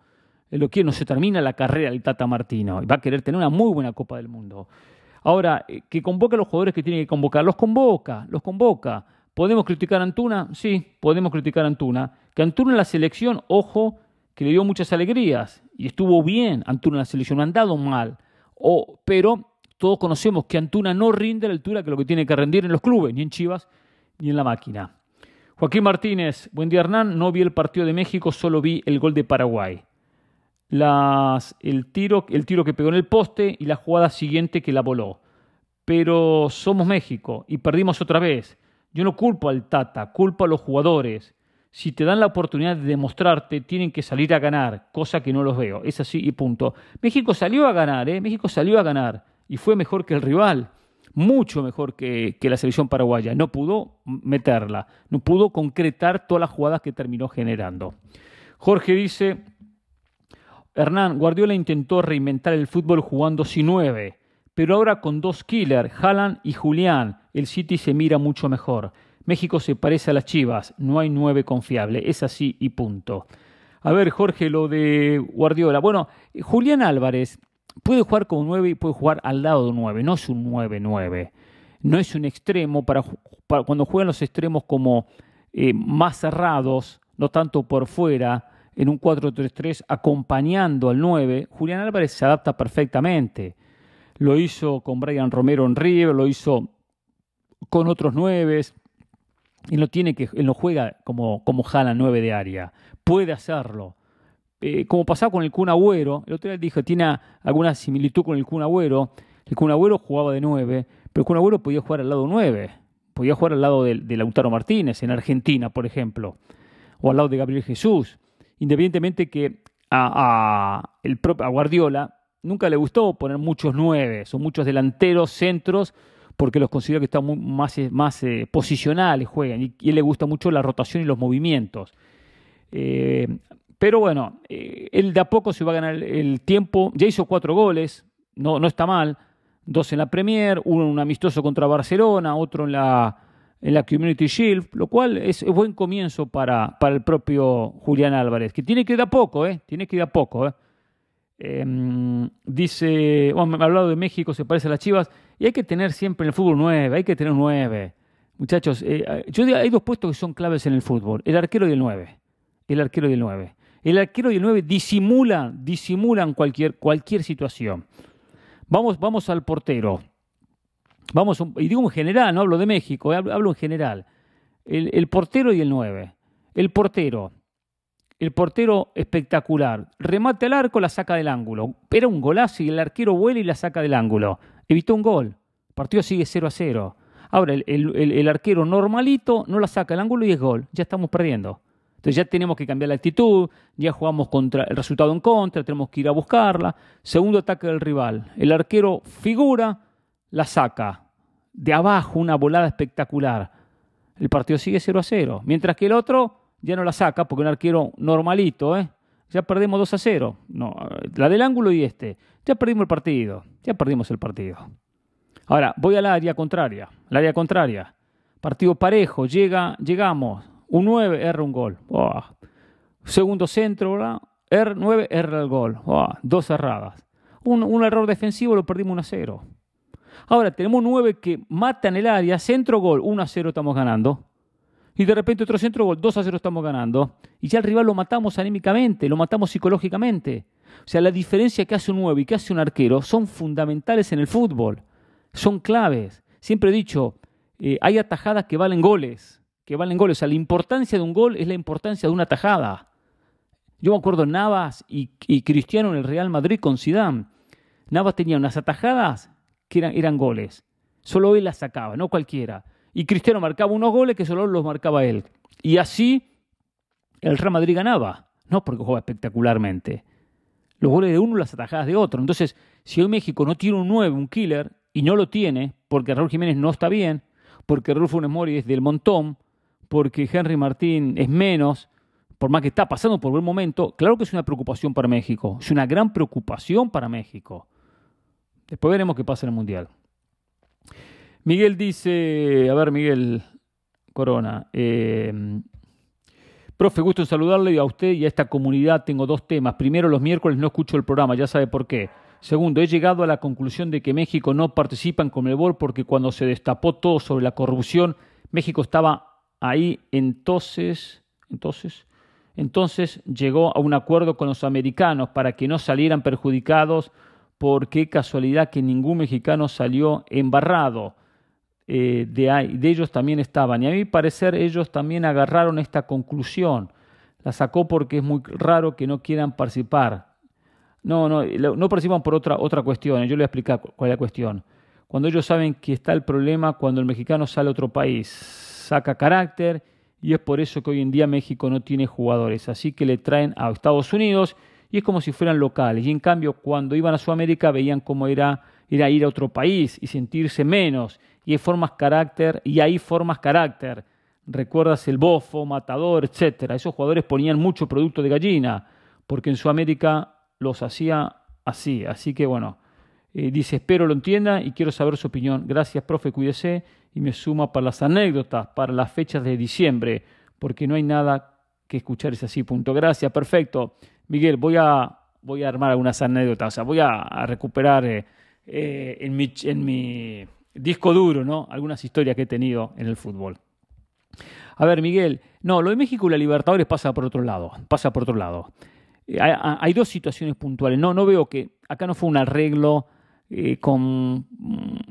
Speaker 2: Él lo quiere, no se termina la carrera del Tata Martino. Va a querer tener una muy buena Copa del Mundo. Ahora, eh, que convoque a los jugadores que tiene que convocar, los convoca, los convoca. ¿Podemos criticar a Antuna? Sí, podemos criticar a Antuna. Que Antuna en la selección, ojo, que le dio muchas alegrías y estuvo bien Antuna en la selección, no han dado mal. O, pero todos conocemos que Antuna no rinde a la altura que lo que tiene que rendir en los clubes, ni en Chivas, ni en la máquina. Joaquín Martínez, buen día Hernán, no vi el partido de México, solo vi el gol de Paraguay. Las, el, tiro, el tiro que pegó en el poste y la jugada siguiente que la voló. Pero somos México y perdimos otra vez. Yo no culpo al Tata, culpo a los jugadores. Si te dan la oportunidad de demostrarte, tienen que salir a ganar, cosa que no los veo. Es así y punto. México salió a ganar, ¿eh? México salió a ganar y fue mejor que el rival, mucho mejor que, que la selección paraguaya. No pudo meterla, no pudo concretar todas las jugadas que terminó generando. Jorge dice, Hernán, Guardiola intentó reinventar el fútbol jugando sin nueve, pero ahora con dos killers, Haaland y Julián, el City se mira mucho mejor. México se parece a las Chivas, no hay nueve confiable, es así y punto. A ver, Jorge, lo de Guardiola. Bueno, Julián Álvarez puede jugar como nueve y puede jugar al lado de un nueve, no es un 9-9. No es un extremo para, para, cuando juegan los extremos como eh, más cerrados, no tanto por fuera, en un 4-3-3 acompañando al 9, Julián Álvarez se adapta perfectamente. Lo hizo con Brian Romero en River, lo hizo con otros 9. Él no tiene que, él no juega como, como Jala 9 de área. Puede hacerlo. Eh, como pasaba con el Kun Agüero, el otro día dijo, tiene alguna similitud con el Kun Agüero. El Kun Agüero jugaba de 9, pero el Kun Agüero podía jugar al lado 9. Podía jugar al lado de, de Lautaro Martínez en Argentina, por ejemplo. O al lado de Gabriel Jesús independientemente que a, a, el propio, a Guardiola nunca le gustó poner muchos nueve o muchos delanteros, centros, porque los considera que están muy, más, más eh, posicionales, juegan, y, y, le gusta mucho la rotación y los movimientos. Eh, pero bueno, eh, él de a poco se va a ganar el, el, tiempo, ya hizo cuatro goles, no, no está mal, dos en la Premier, uno en un amistoso contra Barcelona, otro en la en la Community Shield, lo cual es, es buen comienzo para, para, el propio Julián Álvarez, que tiene que ir a poco, ¿eh? Tiene que ir a poco, ¿eh? Eh, dice, bueno, me ha hablado de México, se parece a las Chivas, y hay que tener siempre en el fútbol nueve, hay que tener nueve. Muchachos, eh, yo hay dos puestos que son claves en el fútbol, el arquero y el nueve. El arquero y el nueve. El arquero y nueve disimulan, disimulan cualquier, cualquier situación. Vamos, vamos al portero. Vamos, y digo en general, no hablo de México, hablo en general. El, el, portero y el 9. El portero. El portero espectacular. Remate al arco, la saca del ángulo. Era un golazo y el arquero vuela y la saca del ángulo. Evitó un gol. El partido sigue 0 a 0. Ahora, el, el, el, arquero normalito no la saca del ángulo y es gol. Ya estamos perdiendo. Entonces ya tenemos que cambiar la actitud, ya jugamos contra el resultado en contra, tenemos que ir a buscarla. Segundo ataque del rival. El arquero figura, la saca de abajo, una volada espectacular. El partido sigue 0 a 0. Mientras que el otro ya no la saca porque un arquero normalito, ¿eh? Ya perdimos 2 a 0. No, la del ángulo y este. Ya perdimos el partido. Ya perdimos el partido. Ahora, voy al área contraria. Al área contraria. Partido parejo. Llega, llegamos. Un 9, erra un gol. Oh. Segundo centro, ¿verdad? R9, erra el gol. Oh. Dos cerradas. Un, un error defensivo lo perdimos 1 a 0. Ahora tenemos nueve que matan el área, centro gol, 1 a 0 estamos ganando. Y de repente otro centro gol, 2 a 0 estamos ganando. Y ya el rival lo matamos anímicamente, lo matamos psicológicamente. O sea, la diferencia que hace un 9 y que hace un arquero son fundamentales en el fútbol. Son claves. Siempre he dicho, eh, hay atajadas que valen goles. Que valen goles. O sea, la importancia de un gol es la importancia de una tajada. Yo me acuerdo Navas y, Cristiano en el Real Madrid con Zidane. Navas tenía unas atajadas que eran, eran goles. Solo él las sacaba, no cualquiera. Y Cristiano marcaba unos goles que solo los marcaba él. Y así el Real Madrid ganaba. No porque jugaba espectacularmente. Los goles de uno, las atajadas de otro. Entonces, si hoy México no tiene un 9, un killer, y no lo tiene, porque Raúl Jiménez no está bien, porque Raúl Funes Mori es del montón, porque Henry Martín es menos, por más que está pasando por buen momento, claro que es una preocupación para México. Es una gran preocupación para México. Después veremos qué pasa en el Mundial. Miguel dice, a ver Miguel Corona, eh, profe, gusto en saludarle a usted y a esta comunidad tengo dos temas. Primero, los miércoles no escucho el programa, ya sabe por qué. Segundo, he llegado a la conclusión de que México no participa en Conmebol porque cuando se destapó todo sobre la corrupción, México estaba ahí entonces, entonces, Entonces llegó a un acuerdo con los americanos para que no salieran perjudicados, porque casualidad que ningún mexicano salió embarrado. Eh, de, de ellos también estaban. Y a mi parecer ellos también agarraron esta conclusión. La sacó porque es muy raro que no quieran participar. No, no, no participan por otra, otra cuestión. Yo le voy a explicar cuál es la cuestión. Cuando ellos saben que está el problema cuando el mexicano sale a otro país, saca carácter y es por eso que hoy en día México no tiene jugadores. Así que le traen a Estados Unidos y es como si fueran locales. Y en cambio, cuando iban a Sudamérica veían cómo era, era ir a otro país y sentirse menos. Y formas carácter y hay formas carácter. Recuerdas el bofo, matador, etcétera. Esos jugadores ponían mucho producto de gallina porque en Sudamérica los hacía así. Así que bueno, eh, dice, espero lo entienda y quiero saber su opinión. Gracias, profe, cuídese y me suma para las anécdotas, para las fechas de diciembre, porque no hay nada que escuchar, es así, punto. Gracias, perfecto. Miguel, voy a, voy a armar algunas anécdotas, o sea, voy a, recuperar eh, eh, en, mi, en mi disco duro, ¿no? Algunas historias que he tenido en el fútbol. A ver, Miguel, no, lo de México y la Libertadores pasa por otro lado, pasa por otro lado. Hay, hay, dos situaciones puntuales. No, no veo que acá no fue un arreglo eh, con,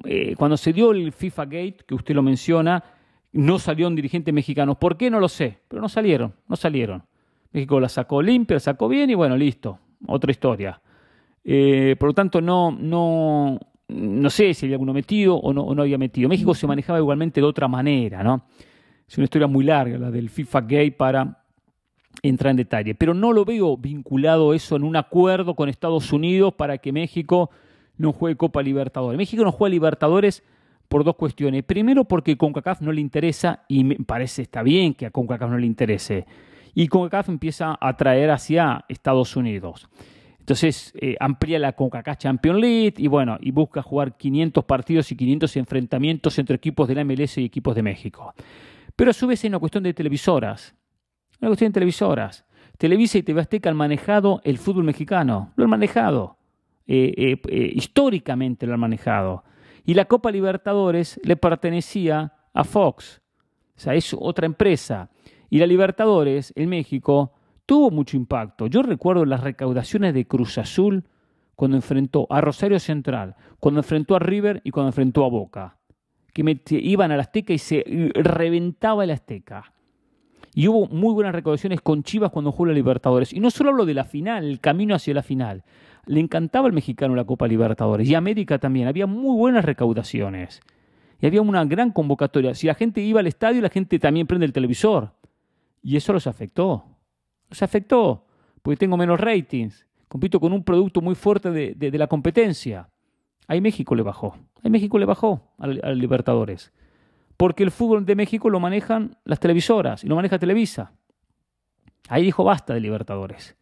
Speaker 2: eh, cuando se dio el FIFA Gate, que usted lo menciona, no salió un dirigente mexicano. ¿Por qué? No lo sé, pero no salieron, no salieron. México la sacó limpia, la sacó bien y bueno, listo, otra historia. Eh, por lo tanto, no, no, no sé si había alguno metido o no, o no había metido. México se manejaba igualmente de otra manera, ¿no? Es una historia muy larga la del FIFA Gate para entrar en detalle, pero no lo veo vinculado eso en un acuerdo con Estados Unidos para que México no juegue Copa Libertadores. México no juega Libertadores por dos cuestiones. Primero, porque CONCACAF no le interesa, y me parece está bien que a CONCACAF no le interese. Y CONCACAF empieza a traer hacia Estados Unidos. Entonces eh, amplía la CONCACAF Champions League y bueno, y busca jugar 500 partidos y 500 enfrentamientos entre equipos de la MLS y equipos de México. Pero a su vez es una cuestión de televisoras. Una cuestión de televisoras. Televisa y TV Azteca han manejado el fútbol mexicano. Lo han manejado. Eh, eh, históricamente lo han manejado. Y la Copa Libertadores le pertenecía a Fox, o sea, es otra empresa. Y la Libertadores en México tuvo mucho impacto. Yo recuerdo las recaudaciones de Cruz Azul cuando enfrentó a Rosario Central, cuando enfrentó a River y cuando enfrentó a Boca, que iban a la Azteca y se reventaba el Azteca. Y hubo muy buenas recaudaciones con Chivas cuando jugó la Libertadores. Y no solo hablo de la final, el camino hacia la final, le encantaba al mexicano la Copa Libertadores y América también. Había muy buenas recaudaciones y había una gran convocatoria. Si la gente iba al estadio, la gente también prende el televisor. Y eso los afectó. Los afectó porque tengo menos ratings. Compito con un producto muy fuerte de, la competencia. Ahí México le bajó. Ahí México le bajó a los Libertadores. Porque el fútbol de México lo manejan las televisoras y lo maneja Televisa. Ahí dijo basta de Libertadores.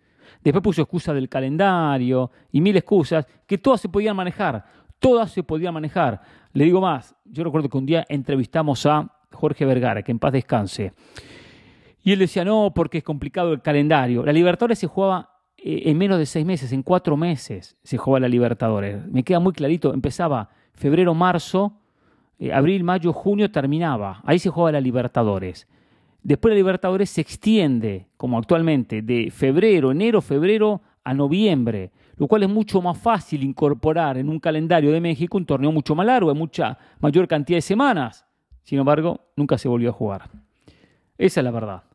Speaker 2: Después puso excusa del calendario y mil excusas que todas se podían manejar. Todas se podían manejar. Le digo más, yo recuerdo que un día entrevistamos a Jorge Vergara, que en paz descanse. Y él decía, no, porque es complicado el calendario. La Libertadores se jugaba eh, en menos de seis meses, en cuatro meses se jugaba la Libertadores. Me queda muy clarito, empezaba febrero, marzo, eh, abril, mayo, junio terminaba. Ahí se jugaba la Libertadores. Después la Libertadores se extiende, como actualmente, de febrero, enero, febrero a noviembre, lo cual es mucho más fácil incorporar en un calendario de México un torneo mucho más largo, de mucha mayor cantidad de semanas. Sin embargo, nunca se volvió a jugar. Esa es la verdad.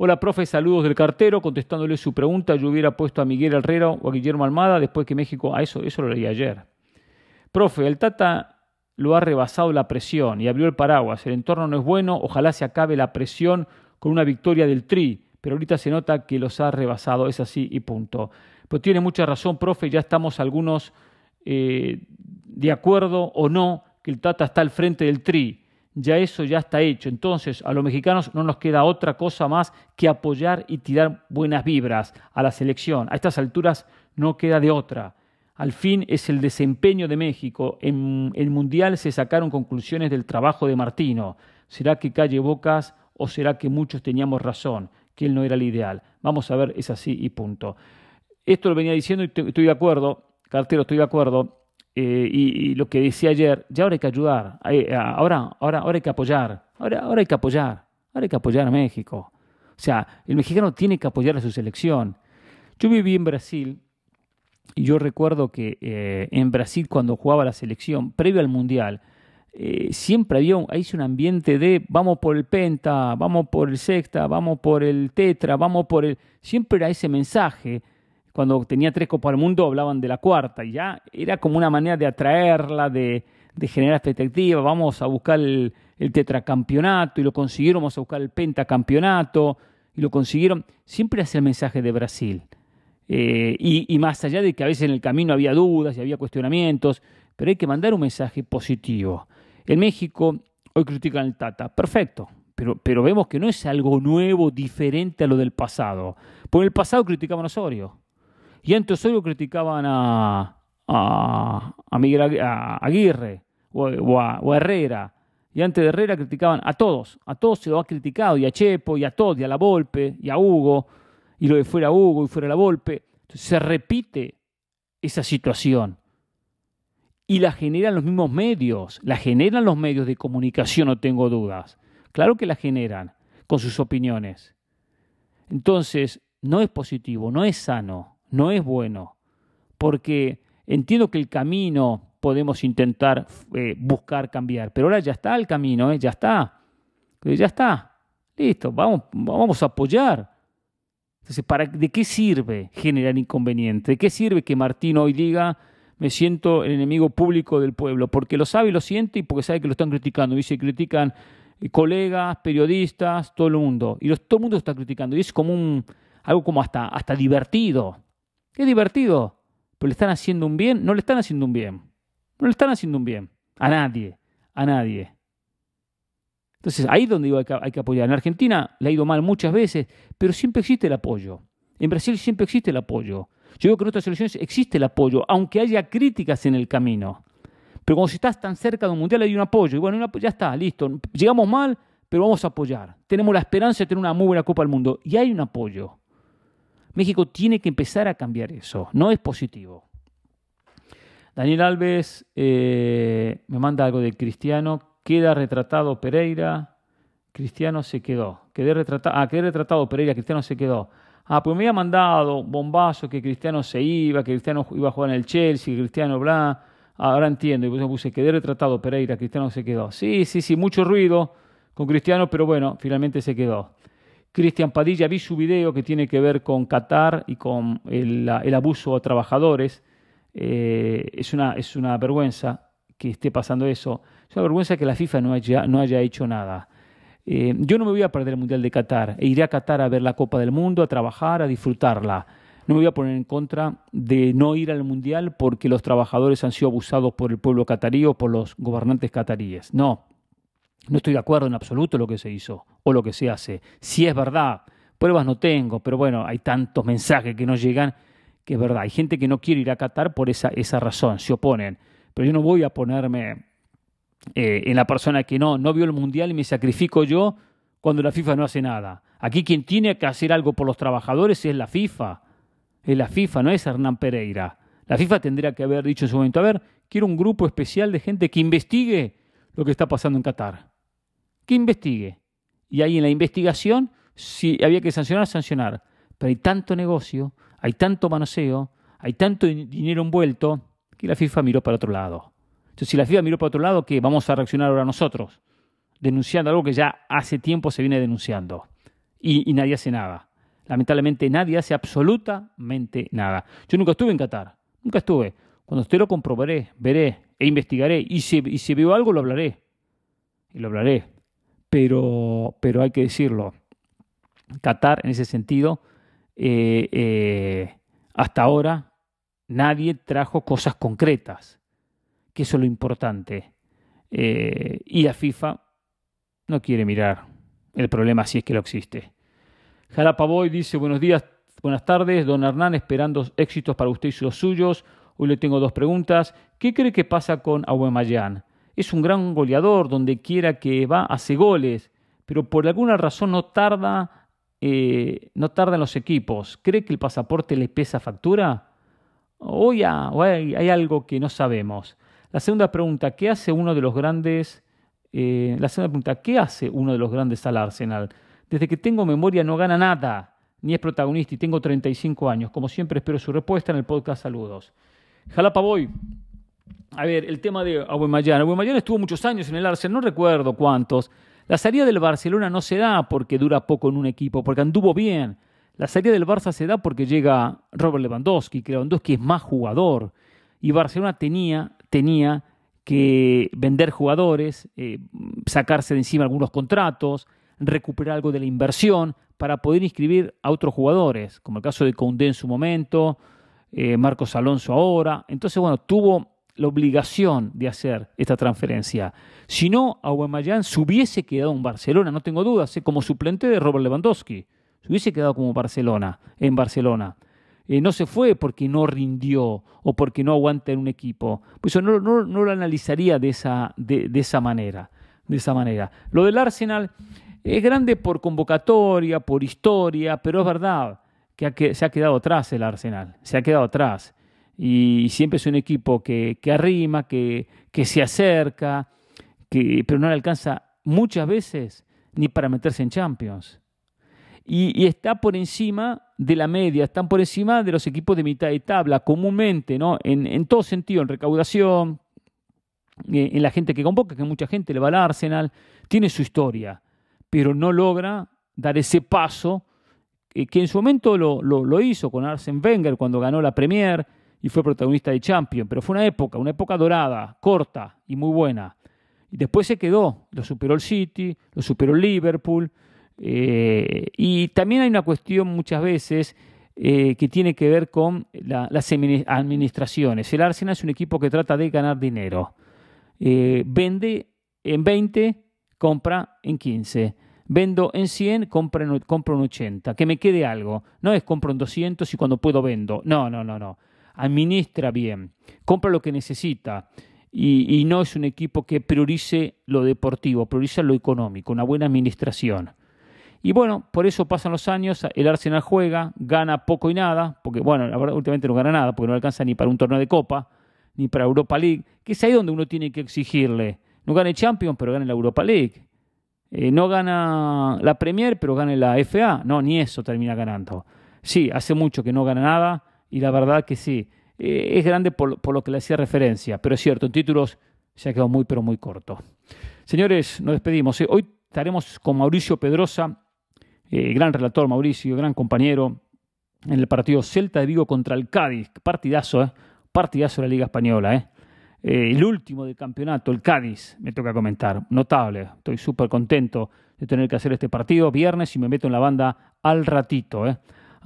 Speaker 2: Hola, profe, saludos del cartero. Contestándole su pregunta, yo hubiera puesto a Miguel Herrera o a Guillermo Almada después que México. A eso, eso lo leí ayer. Profe, el Tata lo ha rebasado la presión y abrió el paraguas. El entorno no es bueno, ojalá se acabe la presión con una victoria del Tri, pero ahorita se nota que los ha rebasado, es así y punto. Pues tiene mucha razón, profe, ya estamos algunos eh, de acuerdo o no que el Tata está al frente del Tri. Ya eso ya está hecho. Entonces, a los mexicanos no nos queda otra cosa más que apoyar y tirar buenas vibras a la selección. A estas alturas no queda de otra al fin es el desempeño de México. En el Mundial se sacaron conclusiones del trabajo de Martino. ¿Será que calle bocas o será que muchos teníamos razón, que él no era el ideal? Vamos a ver, es así y punto. Esto lo venía diciendo y estoy de acuerdo, cartero, estoy de acuerdo. Eh, y, lo que decía ayer, ya ahora hay que ayudar, ahora, ahora, ahora hay que apoyar, ahora, ahora hay que apoyar, ahora hay que apoyar a México. O sea, el mexicano tiene que apoyar a su selección. Yo viví en Brasil y yo recuerdo que eh, en Brasil cuando jugaba la selección, previo al Mundial, eh, siempre había ahí un ambiente de vamos por el penta, vamos por el sexta, vamos por el tetra, vamos por el... Siempre era ese mensaje. Cuando tenía tres Copas del Mundo hablaban de la cuarta y ya era como una manera de atraerla, de, generar expectativa. Vamos a buscar el, tetracampeonato y lo consiguieron, vamos a buscar el pentacampeonato y lo consiguieron. Siempre hace el mensaje de Brasil. Eh, y, y, más allá de que a veces en el camino había dudas y había cuestionamientos, pero hay que mandar un mensaje positivo. En México hoy critican el Tata, perfecto, pero, pero vemos que no es algo nuevo, diferente a lo del pasado. Por el pasado criticaban a Osorio. Y antes Osorio criticaban a, Miguel Aguirre o, a, o a Herrera. Y antes de Herrera criticaban a todos, a todos se lo ha criticado, y a Chepo, y a todos, y a la Volpe, y a Hugo, y lo de fuera Hugo y fuera la Volpe. Entonces se repite esa situación. Y la generan los mismos medios, la generan los medios de comunicación, no tengo dudas. Claro que la generan con sus opiniones. Entonces, no es positivo, no es sano, no es bueno, porque entiendo que el camino podemos intentar eh, buscar cambiar. Pero ahora ya está el camino, ¿eh? ya está. Ya está. Listo, vamos, vamos a apoyar. Entonces, ¿para, ¿de qué sirve generar inconveniente? ¿De qué sirve que Martín hoy diga, me siento el enemigo público del pueblo? Porque lo sabe y lo siente y porque sabe que lo están criticando. Y se critican eh, colegas, periodistas, todo el mundo. Y los, todo el mundo está criticando. Y es como un, algo como hasta, hasta divertido. Es divertido. Pero le están haciendo un bien, no le están haciendo un bien. No le están haciendo un bien. A nadie. A nadie. Entonces, ahí es donde digo hay que, hay que apoyar. En Argentina le ha ido mal muchas veces, pero siempre existe el apoyo. En Brasil siempre existe el apoyo. Yo digo que en otras elecciones existe el apoyo, aunque haya críticas en el camino. Pero cuando estás tan cerca de un mundial hay un apoyo. Y bueno, ya está, listo. Llegamos mal, pero vamos a apoyar. Tenemos la esperanza de tener una muy buena Copa del Mundo. Y hay un apoyo. México tiene que empezar a cambiar eso. No es positivo. Daniel Alves eh, me manda algo de Cristiano. Queda retratado Pereira. Cristiano se quedó. Quedé retratado, ah, quedé retratado Pereira. Cristiano se quedó. Ah, pues me había mandado bombazo que Cristiano se iba, que Cristiano iba a jugar en el Chelsea, Cristiano bla. Ahora entiendo. Y pues puse, quedé retratado Pereira. Cristiano se quedó. Sí, sí, sí, mucho ruido con Cristiano, pero bueno, finalmente se quedó. Cristian Padilla, vi su video que tiene que ver con Qatar y con el, abuso a trabajadores. Eh, es, una, es una vergüenza que esté pasando eso. Es una vergüenza que la FIFA no haya, no haya hecho nada. Eh, yo no me voy a perder el Mundial de Qatar. E iré a Qatar a ver la Copa del Mundo, a trabajar, a disfrutarla. No me voy a poner en contra de no ir al Mundial porque los trabajadores han sido abusados por el pueblo catarí o por los gobernantes cataríes. No, no estoy de acuerdo en absoluto lo que se hizo o lo que se hace. Si es verdad, pruebas no tengo, pero bueno, hay tantos mensajes que nos llegan que es verdad. Hay gente que no quiere ir a Qatar por esa, esa razón, se oponen. Pero yo no voy a ponerme eh, en la persona que no, no vio el Mundial y me sacrifico yo cuando la FIFA no hace nada. Aquí quien tiene que hacer algo por los trabajadores es la FIFA. Es la FIFA, no es Hernán Pereira. La FIFA tendría que haber dicho en su momento, a ver, quiero un grupo especial de gente que investigue lo que está pasando en Qatar. Que investigue. Y ahí en la investigación, si había que sancionar, sancionar. Pero hay tanto negocio, hay tanto manoseo, hay tanto dinero envuelto, que la FIFA miró para otro lado. Entonces, si la FIFA miró para otro lado, ¿qué? Vamos a reaccionar ahora nosotros, denunciando algo que ya hace tiempo se viene denunciando. Y, nadie hace nada. Lamentablemente nadie hace absolutamente nada. Yo nunca estuve en Qatar, nunca estuve. Cuando usted lo comprobaré, veré e investigaré. Y si, y si veo algo, lo hablaré. Y lo hablaré. Pero, pero hay que decirlo. Qatar, en ese sentido, eh, eh, hasta ahora nadie trajo cosas concretas, que eso es lo importante. Eh, y la FIFA no quiere mirar el problema si es que lo existe. Jalapaboy dice, buenos días, buenas tardes, don Hernán, esperando éxitos para usted y los suyos. Hoy le tengo dos preguntas. ¿Qué cree que pasa con Aubameyang? Es un gran goleador, donde quiera que va hace goles, pero por alguna razón no tarda eh, no tardan los equipos. ¿Cree que el pasaporte le pesa factura? O, ya, o hay, algo que no sabemos. La segunda pregunta, ¿qué hace uno de los grandes? Eh, la segunda pregunta, ¿qué hace uno de los grandes al Arsenal? Desde que tengo memoria no gana nada, ni es protagonista y tengo 35 años. Como siempre espero su respuesta en el podcast. Saludos. Jalapa Boy. A ver, el tema de Aubameyang. Aubameyang estuvo muchos años en el Arsenal, no recuerdo cuántos. La salida del Barcelona no se da porque dura poco en un equipo, porque anduvo bien. La salida del Barça se da porque llega Robert Lewandowski, que Lewandowski es más jugador. Y Barcelona tenía, tenía que vender jugadores, eh, sacarse de encima algunos contratos, recuperar algo de la inversión para poder inscribir a otros jugadores, como el caso de Condé en su momento, eh, Marcos Alonso ahora. Entonces, bueno, tuvo la obligación de hacer esta transferencia. Si no, Aubameyang se hubiese quedado en Barcelona, no tengo dudas, ¿eh? como suplente de Robert Lewandowski. Se hubiese quedado como Barcelona, en Barcelona. Eh, no se fue porque no rindió o porque no aguanta en un equipo. Pues eso no, no, lo analizaría de esa, de, esa manera. De esa manera. Lo del Arsenal es grande por convocatoria, por historia, pero es verdad que se ha quedado atrás el Arsenal. Se ha quedado atrás. Y siempre es un equipo que, que arrima, que, que se acerca, que, pero no le alcanza muchas veces ni para meterse en Champions y, está por encima de la media, están por encima de los equipos de mitad de tabla, comúnmente, ¿no? En, todo sentido, en recaudación, eh, en la gente que convoca, que mucha gente le va al Arsenal, tiene su historia, pero no logra dar ese paso eh, que en su momento lo, lo, hizo con Arsene Wenger cuando ganó la Premier y fue protagonista de Champions, pero fue una época, una época dorada, corta y muy buena. Y después se quedó, lo superó el City, lo superó el Liverpool, eh, y también hay una cuestión muchas veces eh, que tiene que ver con las administraciones. El Arsenal es un equipo que trata de ganar dinero. Eh, vende en 20, compra en 15. Vendo en 100, compro en, compro en 80. Que me quede algo. No es compro en 200 y cuando puedo vendo. No, no, no, no. Administra bien. Compra lo que necesita. Y, no es un equipo que priorice lo deportivo, prioriza lo económico, una buena administración. Y bueno, por eso pasan los años, el Arsenal juega, gana poco y nada, porque bueno, la verdad, últimamente no gana nada, porque no alcanza ni para un torneo de Copa, ni para Europa League, que es ahí donde uno tiene que exigirle. No gane Champions, pero gane la Europa League. Eh, no gana la Premier, pero gane la FA. No, ni eso termina ganando. Sí, hace mucho que no gana nada, y la verdad que sí. Eh, es grande por, por lo que le hacía referencia, pero es cierto, en títulos se ha quedado muy, pero muy corto. Señores, nos despedimos. ¿eh? Hoy estaremos con Mauricio Pedrosa eh, gran relator Mauricio, gran compañero en el partido Celta de Vigo contra el Cádiz. Partidazo, ¿eh? Partidazo de la Liga Española, ¿eh? ¿eh? el último del campeonato, el Cádiz, me toca comentar. Notable, estoy súper contento de tener que hacer este partido viernes y me meto en la banda al ratito. ¿eh?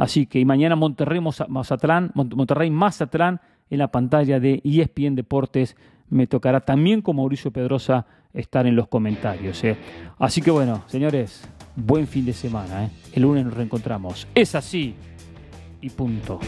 Speaker 2: Así que y mañana Monterrey Mazatlán, Monterrey Mazatlán en la pantalla de ESPN Deportes. Me tocará también con Mauricio Pedrosa estar en los comentarios. ¿eh? Así que bueno, señores, buen fin de semana. ¿eh? El lunes nos reencontramos. Es así y punto.